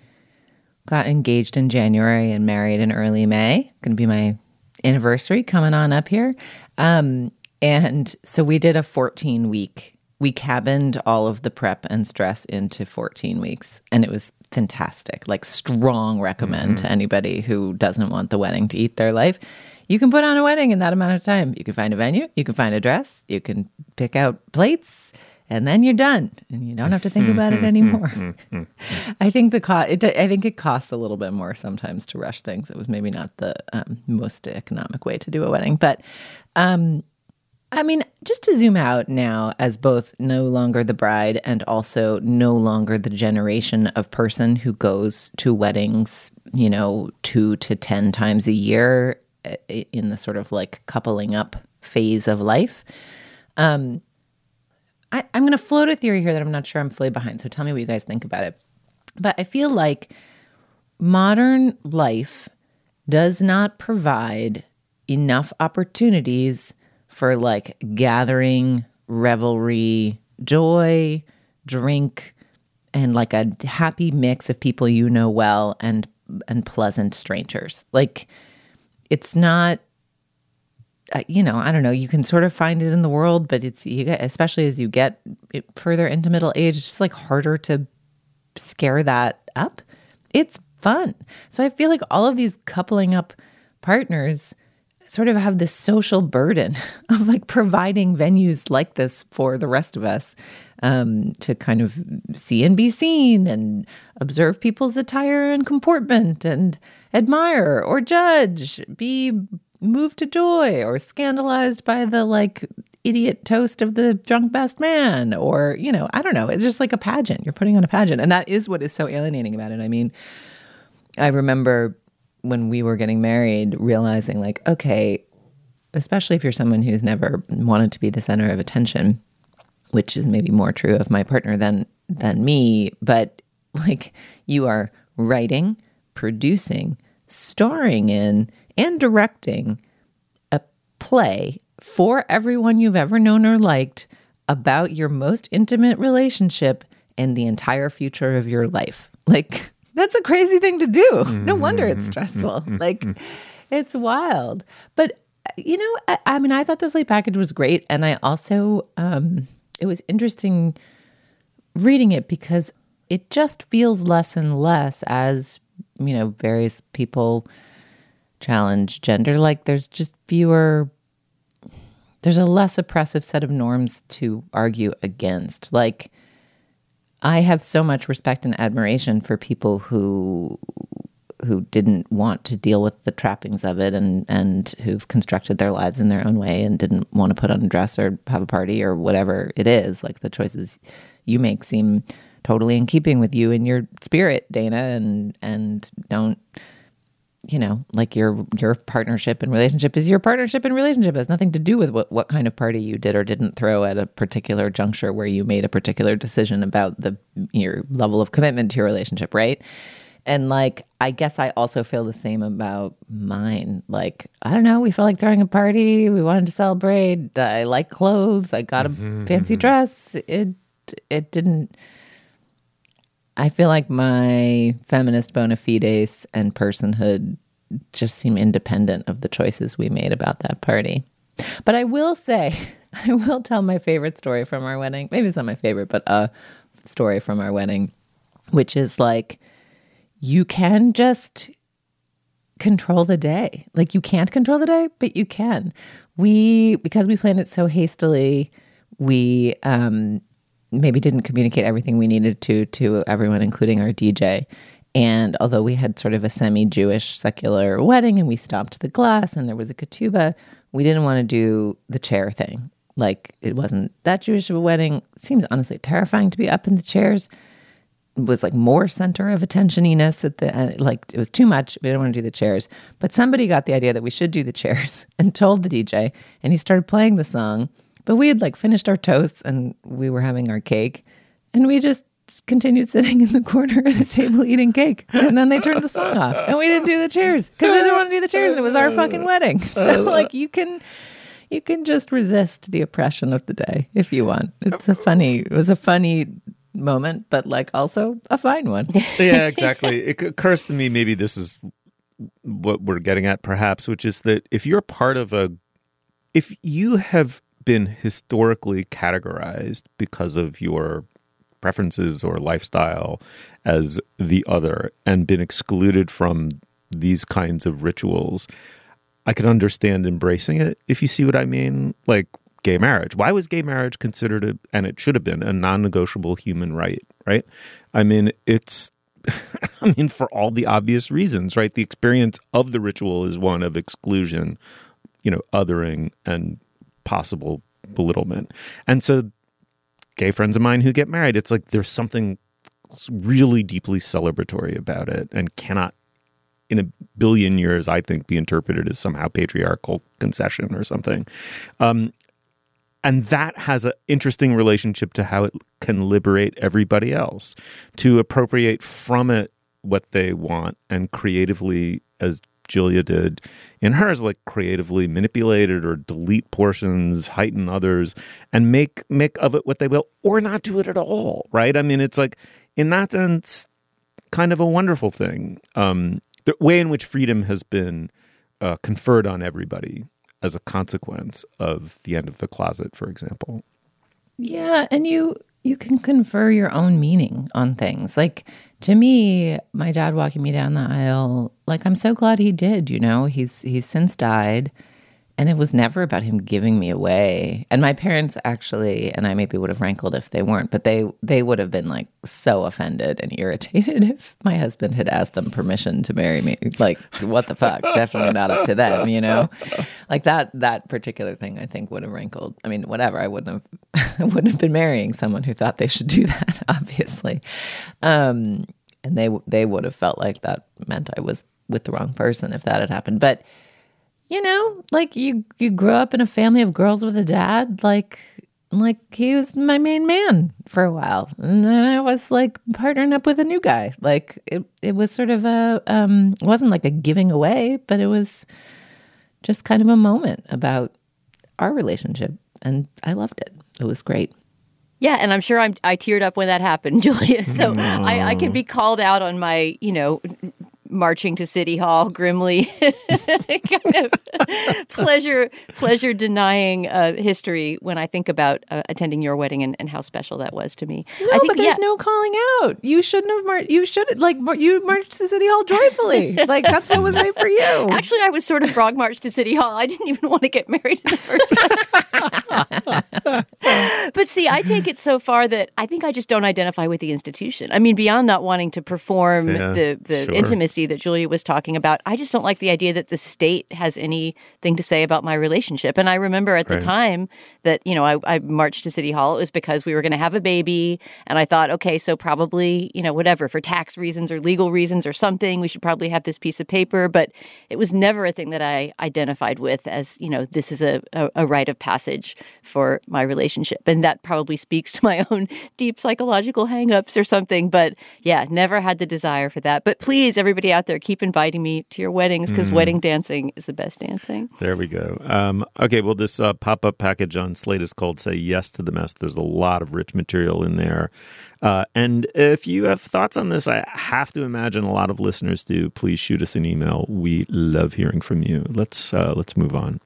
got engaged in January and married in early May. Going to be my anniversary coming on up here. Um, and so we did a 14 week, we cabined all of the prep and stress into 14 weeks. And it was fantastic. Like, strong recommend mm-hmm. to anybody who doesn't want the wedding to eat their life. You can put on a wedding in that amount of time. You can find a venue, you can find a dress, you can pick out plates, and then you're done and you don't have to think about it anymore i think the cost it, i think it costs a little bit more sometimes to rush things it was maybe not the um, most economic way to do a wedding but um, I mean, just to zoom out now as both no longer the bride and also no longer the generation of person who goes to weddings, you know, two to 10 times a year eh, in the sort of like coupling up phase of life. Um, I, I'm going to float a theory here that I'm not sure I'm fully behind. So tell me what you guys think about it. But I feel like modern life does not provide enough opportunities for like gathering, revelry, joy, drink, and like a happy mix of people you know well and and pleasant strangers. Like it's not uh, you know, I don't know, you can sort of find it in the world, but it's you get especially as you get further into middle age, it's just like harder to scare that up. It's fun. So I feel like all of these coupling up partners sort of have this social burden of like providing venues like this for the rest of us um, to kind of see and be seen and observe people's attire and comportment and admire or judge, be moved to joy or scandalized by the like idiot toast of the drunk best man or you know i don't know. It's just like a pageant. You're putting on a pageant. And that is what is so alienating about it. I mean i remember when we were getting married realizing like okay especially if you're someone who's never wanted to be the center of attention which is maybe more true of my partner than than me but like you are writing producing starring in and directing a play for everyone you've ever known or liked about your most intimate relationship and the entire future of your life. Like, that's a crazy thing to do. No wonder it's mm-hmm. stressful. Mm-hmm. like, mm-hmm. it's wild. But, uh, you know, I, I, mean, I thought this Slate package was great. And I also, um, it was interesting reading it because it just feels less and less as, you know, various people challenge gender. Like, there's just fewer there's a less oppressive set of norms to argue against. Like, I have so much respect and admiration for people who who didn't want to deal with the trappings of it and and who've constructed their lives in their own way and didn't want to put on a dress or have a party or whatever it is. Like the choices you make seem totally in keeping with you and your spirit, Dana, and and don't you know, like your your partnership and relationship is your partnership and relationship it has nothing to do with what, what kind of party you did or didn't throw at a particular juncture where you made a particular decision about the your level of commitment to your relationship, right? And like I guess I also feel the same about mine. Like, I don't know, we felt like throwing a party, we wanted to celebrate. I like clothes, I got a mm-hmm, fancy mm-hmm. dress. It it didn't I feel like my feminist bona fides and personhood just seem independent of the choices we made about that party. But I will say, I will tell my favorite story from our wedding. Maybe it's not my favorite, but a story from our wedding, which is like you can just control the day. Like you can't control the day, but you can. We because we planned it so hastily, we um maybe didn't communicate everything we needed to to everyone, including our DJ. And although we had sort of a semi Jewish secular wedding and we stopped the glass and there was a ketubah, we didn't want to do the chair thing. Like it wasn't that Jewish of a wedding. It seems honestly terrifying to be up in the chairs. It was like more center of attentioniness at the uh, like it was too much. We didn't want to do the chairs. But somebody got the idea that we should do the chairs and told the DJ and he started playing the song but we had like finished our toasts and we were having our cake and we just continued sitting in the corner at a table eating cake. And then they turned the song off and we didn't do the chairs because I didn't want to do the chairs and it was our fucking wedding. So like you can you can just resist the oppression of the day if you want. It's a funny it was a funny moment, but like also a fine one. yeah, exactly. It occurs to me maybe this is what we're getting at perhaps, which is that if you're part of a if you have been historically categorized because of your preferences or lifestyle as the other and been excluded from these kinds of rituals, I could understand embracing it if you see what I mean. Like gay marriage. Why was gay marriage considered a, and it should have been a non-negotiable human right, right? I mean, it's I mean for all the obvious reasons, right? The experience of the ritual is one of exclusion, you know, othering and possible belittlement. And so, gay friends of mine who get married, it's like there's something really deeply celebratory about it and cannot, in a billion years, I think, be interpreted as somehow patriarchal concession or something. Um, and that has an interesting relationship to how it can liberate everybody else to appropriate from it what they want and creatively as Julia did in hers, like creatively manipulate it or delete portions, heighten others, and make make of it what they will, or not do it at all. Right? I mean, it's like in that sense, kind of a wonderful thing. Um, the way in which freedom has been uh, conferred on everybody as a consequence of the end of the closet, for example. Yeah, and you you can confer your own meaning on things. Like to me, my dad walking me down the aisle, like I'm so glad he did, you know. He's he's since died and it was never about him giving me away. And my parents actually, and I maybe would have rankled if they weren't, but they they would have been like so offended and irritated if my husband had asked them permission to marry me. Like, what the fuck? Definitely not up to them, you know. Like that that particular thing, I think would have rankled. I mean, whatever. I wouldn't have I wouldn't have been marrying someone who thought they should do that. Obviously, um, and they they would have felt like that meant I was with the wrong person if that had happened, but you know, like you you grew up in a family of girls with a dad, like like he was my main man for a while. And then I was like partnering up with a new guy. Like it it was sort of a um it wasn't like a giving away, but it was just kind of a moment about our relationship and I loved it. It was great. Yeah, and I'm sure I'm, I teared up when that happened, Julia. So I, I can be called out on my, you know, marching to City Hall grimly, kind of pleasure pleasure denying uh, history when I think about uh, attending your wedding and, and, how special that was to me. No, I think, but there's yeah. no calling out. You shouldn't have marched. You should like you marched to City Hall joyfully. like that's what was right for you. Actually, I was sort of frog marched to City Hall. I didn't even want to get married in the first place. I take it so far that I think I just don't identify with the institution. I mean, beyond not wanting to perform yeah, the the sure. intimacy that Julia was talking about. I just don't like the idea that the state has anything to say about my relationship. And I remember at the time that, you know, I, I marched to City Hall. It was because we were going to have a baby. And I thought, okay, so probably, you know, whatever, for tax reasons or legal reasons or something, we should probably have this piece of paper. But it was never a thing that I identified with as, you know, this is a, a, a rite of passage for my relationship. And that probably speaks to my own deep psychological hangups or something. But yeah, never had the desire for that. But please, everybody out there, keep inviting me to your weddings because mm. wedding dancing is the best dancing. There we go. Um, okay, well, this uh, pop up package on Slate is called Say Yes to the Mess. There's a lot of rich material in there. Uh, and if you have thoughts on this, I have to imagine a lot of listeners do. Please shoot us an email. We love hearing from you. Let's uh, let's move on.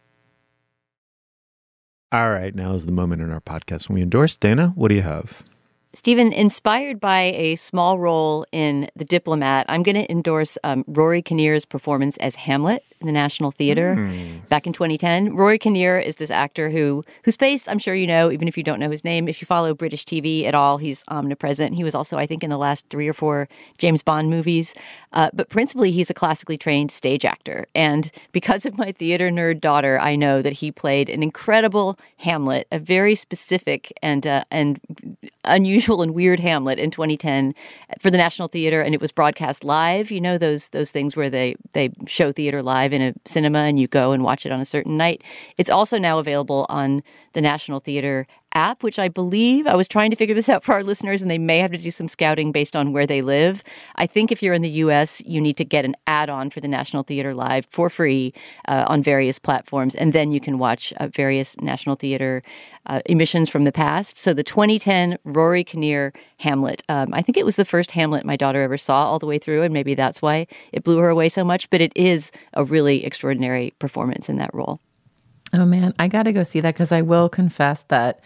All right, now is the moment in our podcast when we endorse. Dana, what do you have? Stephen, inspired by a small role in The Diplomat, I'm going to endorse um, Rory Kinnear's performance as Hamlet in the National Theater mm. back in 2010. Rory Kinnear is this actor who whose face I'm sure you know, even if you don't know his name. If you follow British TV at all, he's omnipresent. He was also, I think, in the last three or four James Bond movies. Uh, but principally, he's a classically trained stage actor. And because of my theater nerd daughter, I know that he played an incredible Hamlet, a very specific and uh, and unusual and weird Hamlet in 2010 for the National Theater, and it was broadcast live. You know those those things where they they show theater live in a cinema and you go and watch it on a certain night. It's also now available on the National Theater app, which I believe I was trying to figure this out for our listeners, and they may have to do some scouting based on where they live. I think if you're in the US, you need to get an add on for the National Theater Live for free uh, on various platforms, and then you can watch uh, various National Theater uh, emissions from the past. So the 2010 Rory Kinnear Hamlet, um, I think it was the first Hamlet my daughter ever saw all the way through, and maybe that's why it blew her away so much, but it is a really extraordinary performance in that role. Oh man, I got to go see that because I will confess that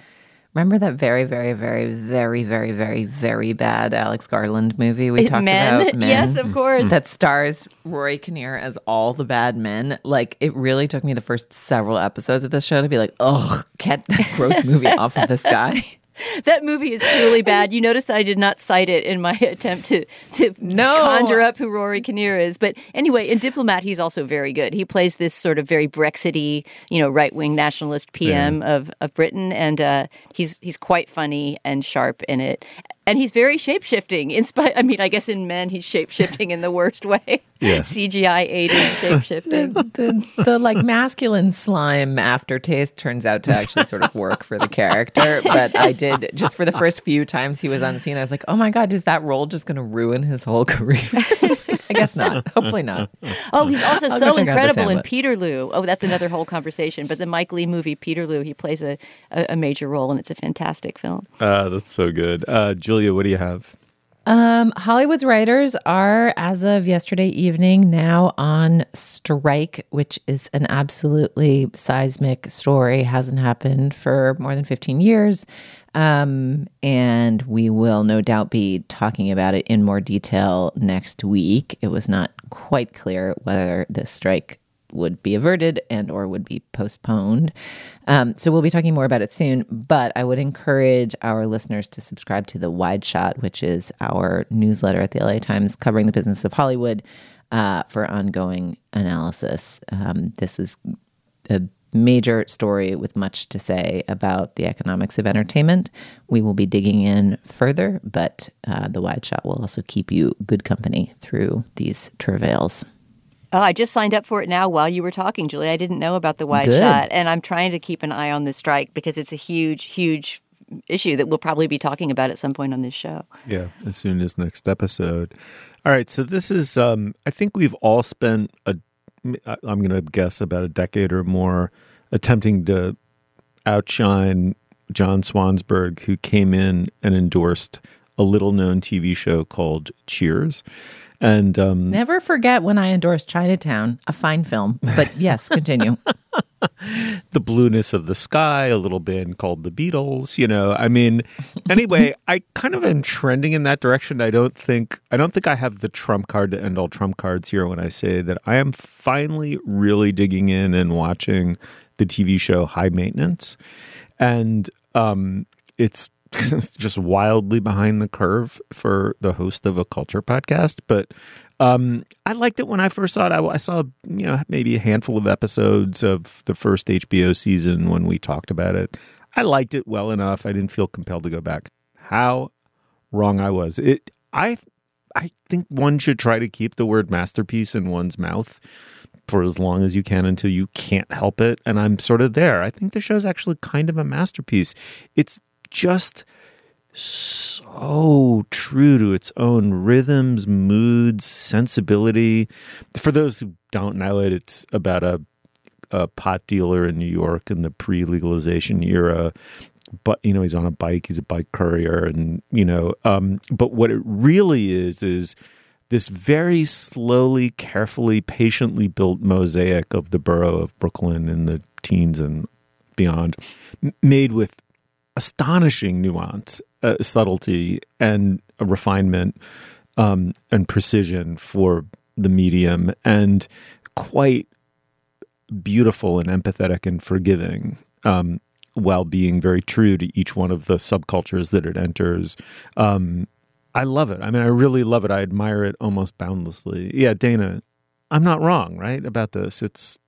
Remember that very, very, very, very, very, very, very bad Alex Garland movie we talked men? about? Men. Yes, of course. That stars Rory Kinnear as all the bad men. Like, it really took me the first several episodes of this show to be like, ugh, get that gross movie off of this guy. that movie is truly bad. You notice that I did not cite it in my attempt to to no. conjure up who Rory Kinnear is. But anyway, in Diplomat, he's also very good. He plays this sort of very Brexity, you know, right wing nationalist PM yeah. of of Britain, and uh, he's he's quite funny and sharp in it and he's very shape shifting. In spite, I mean, I guess in men he's shape shifting in the worst way. Yeah. CGI aided shape shifting. The, the, the, like masculine slime aftertaste turns out to actually sort of work for the character. But I did just for the first few times he was on scene, I was like, oh my god, is that role just going to ruin his whole career? I guess not. Hopefully not. Oh, he's also I'll so incredible in Peterloo. Oh, that's another whole conversation. But the Mike Leigh movie Peterloo, he plays a, a, a major role, and it's a fantastic film. Uh, that's so good. Uh, Julia, what do you have? Um, Hollywood's writers are, as of yesterday evening, now on strike, which is an absolutely seismic story. Hasn't happened for more than 15 years. Um, and we will no doubt be talking about it in more detail next week. It was not quite clear whether this strike would be averted and or would be postponed. Um, so we'll be talking more about it soon. But I would encourage our listeners to subscribe to the Wide Shot, which is our newsletter at the LA Times covering the business of Hollywood uh, for ongoing analysis. Um, this is a major story with much to say about the economics of entertainment. We will be digging in further, but uh, the Wide Shot will also keep you good company through these travails. Oh, I just signed up for it now while you were talking, Julie. I didn't know about the wide Good. shot, and I'm trying to keep an eye on the strike because it's a huge, huge issue that we'll probably be talking about at some point on this show. Yeah, as soon as next episode. All right, so this is. Um, I think we've all spent a. I'm going to guess about a decade or more attempting to outshine John Swansburg, who came in and endorsed a little known TV show called Cheers. And um, Never forget when I endorsed Chinatown, a fine film. But yes, continue. the blueness of the sky, a little band called the Beatles, you know. I mean, anyway, I kind of am trending in that direction. I don't think I don't think I have the trump card to end all trump cards here when I say that I am finally really digging in and watching the TV show High Maintenance. And um it's just wildly behind the curve for the host of a culture podcast, but um, I liked it when I first saw it. I, I, saw you know maybe a handful of episodes of the first HBO season when we talked about it. I liked it well enough. I didn't feel compelled to go back. How wrong I was. It. I. I think one should try to keep the word masterpiece in one's mouth for as long as you can until you can't help it. And I'm sort of there. I think the show's actually kind of a masterpiece. It's just so true to its own rhythms, moods, sensibility. For those who don't know it, it's about a, a pot dealer in New York in the pre legalization era. But, you know, he's on a bike, he's a bike courier. And, you know, um, but what it really is, is this very slowly, carefully, patiently built mosaic of the borough of Brooklyn in the teens and beyond, made with astonishing nuance, uh, subtlety, and refinement um, and precision for the medium, and quite beautiful and empathetic and forgiving. Um, while being very true to each one of the subcultures that it enters. Um, I love it. I mean, I really love it. I admire it almost boundlessly. Yeah, Dana, I'm not wrong, right, about this. It's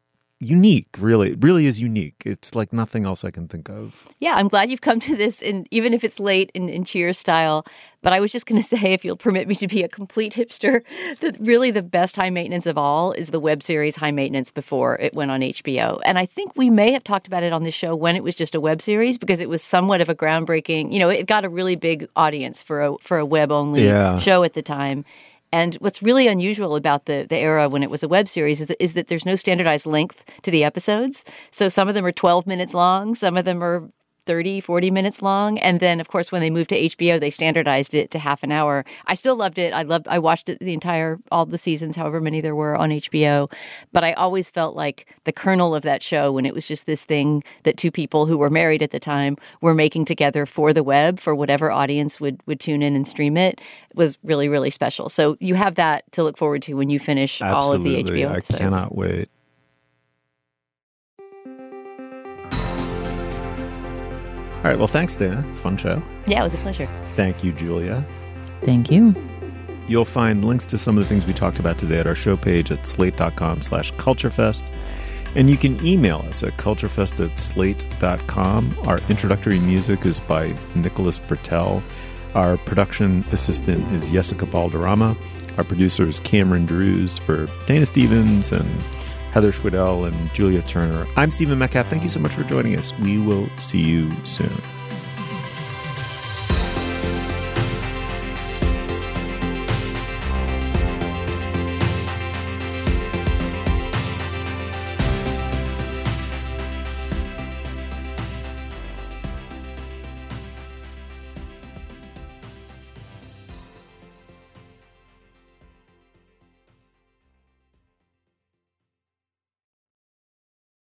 unique, really. It really is unique. It's like nothing else I can think of. Yeah, I'm glad you've come to this, and even if it's late in, in Cheers style. But I was just going to say, if you'll permit me to be a complete hipster, that really the best high maintenance of all is the web series High Maintenance before it went on HBO. And I think we may have talked about it on this show when it was just a web series because it was somewhat of a groundbreaking. You know, it got a really big audience for a for a web only Yeah. show at the time. And what's really unusual about the, the era when it was a web series is that, is that there's no standardized length to the episodes. So some of them are 12 minutes long, some of them are 30, 40 minutes long. And then, of course, when they moved to HBO, they standardized it to half an hour. I still loved it. I loved, I watched it the entire, all the seasons, however many there were on HBO. But I always felt like the kernel of that show, when it was just this thing that two people who were married at the time were making together for the web, for whatever audience would, would tune in and stream it, was really, really special. So you have that to look forward to when you finish all of the Absolutely. HBO I episodes. cannot wait. All right. Well, thanks, Dana. Fun show. Yeah, it was a pleasure. Thank you, Julia. Thank you. You'll find links to some of the things we talked about today at our show page at slate.com slash culturefest. And you can email us at culturefest at slate.com. Our introductory music is by Nicholas Bertel. Our production assistant is Yesica Balderrama. Our producer is Cameron Drews for Dana Stevens and Heather Schwedel and Julia Turner. I'm Stephen Metcalf. Thank you so much for joining us. We will see you soon.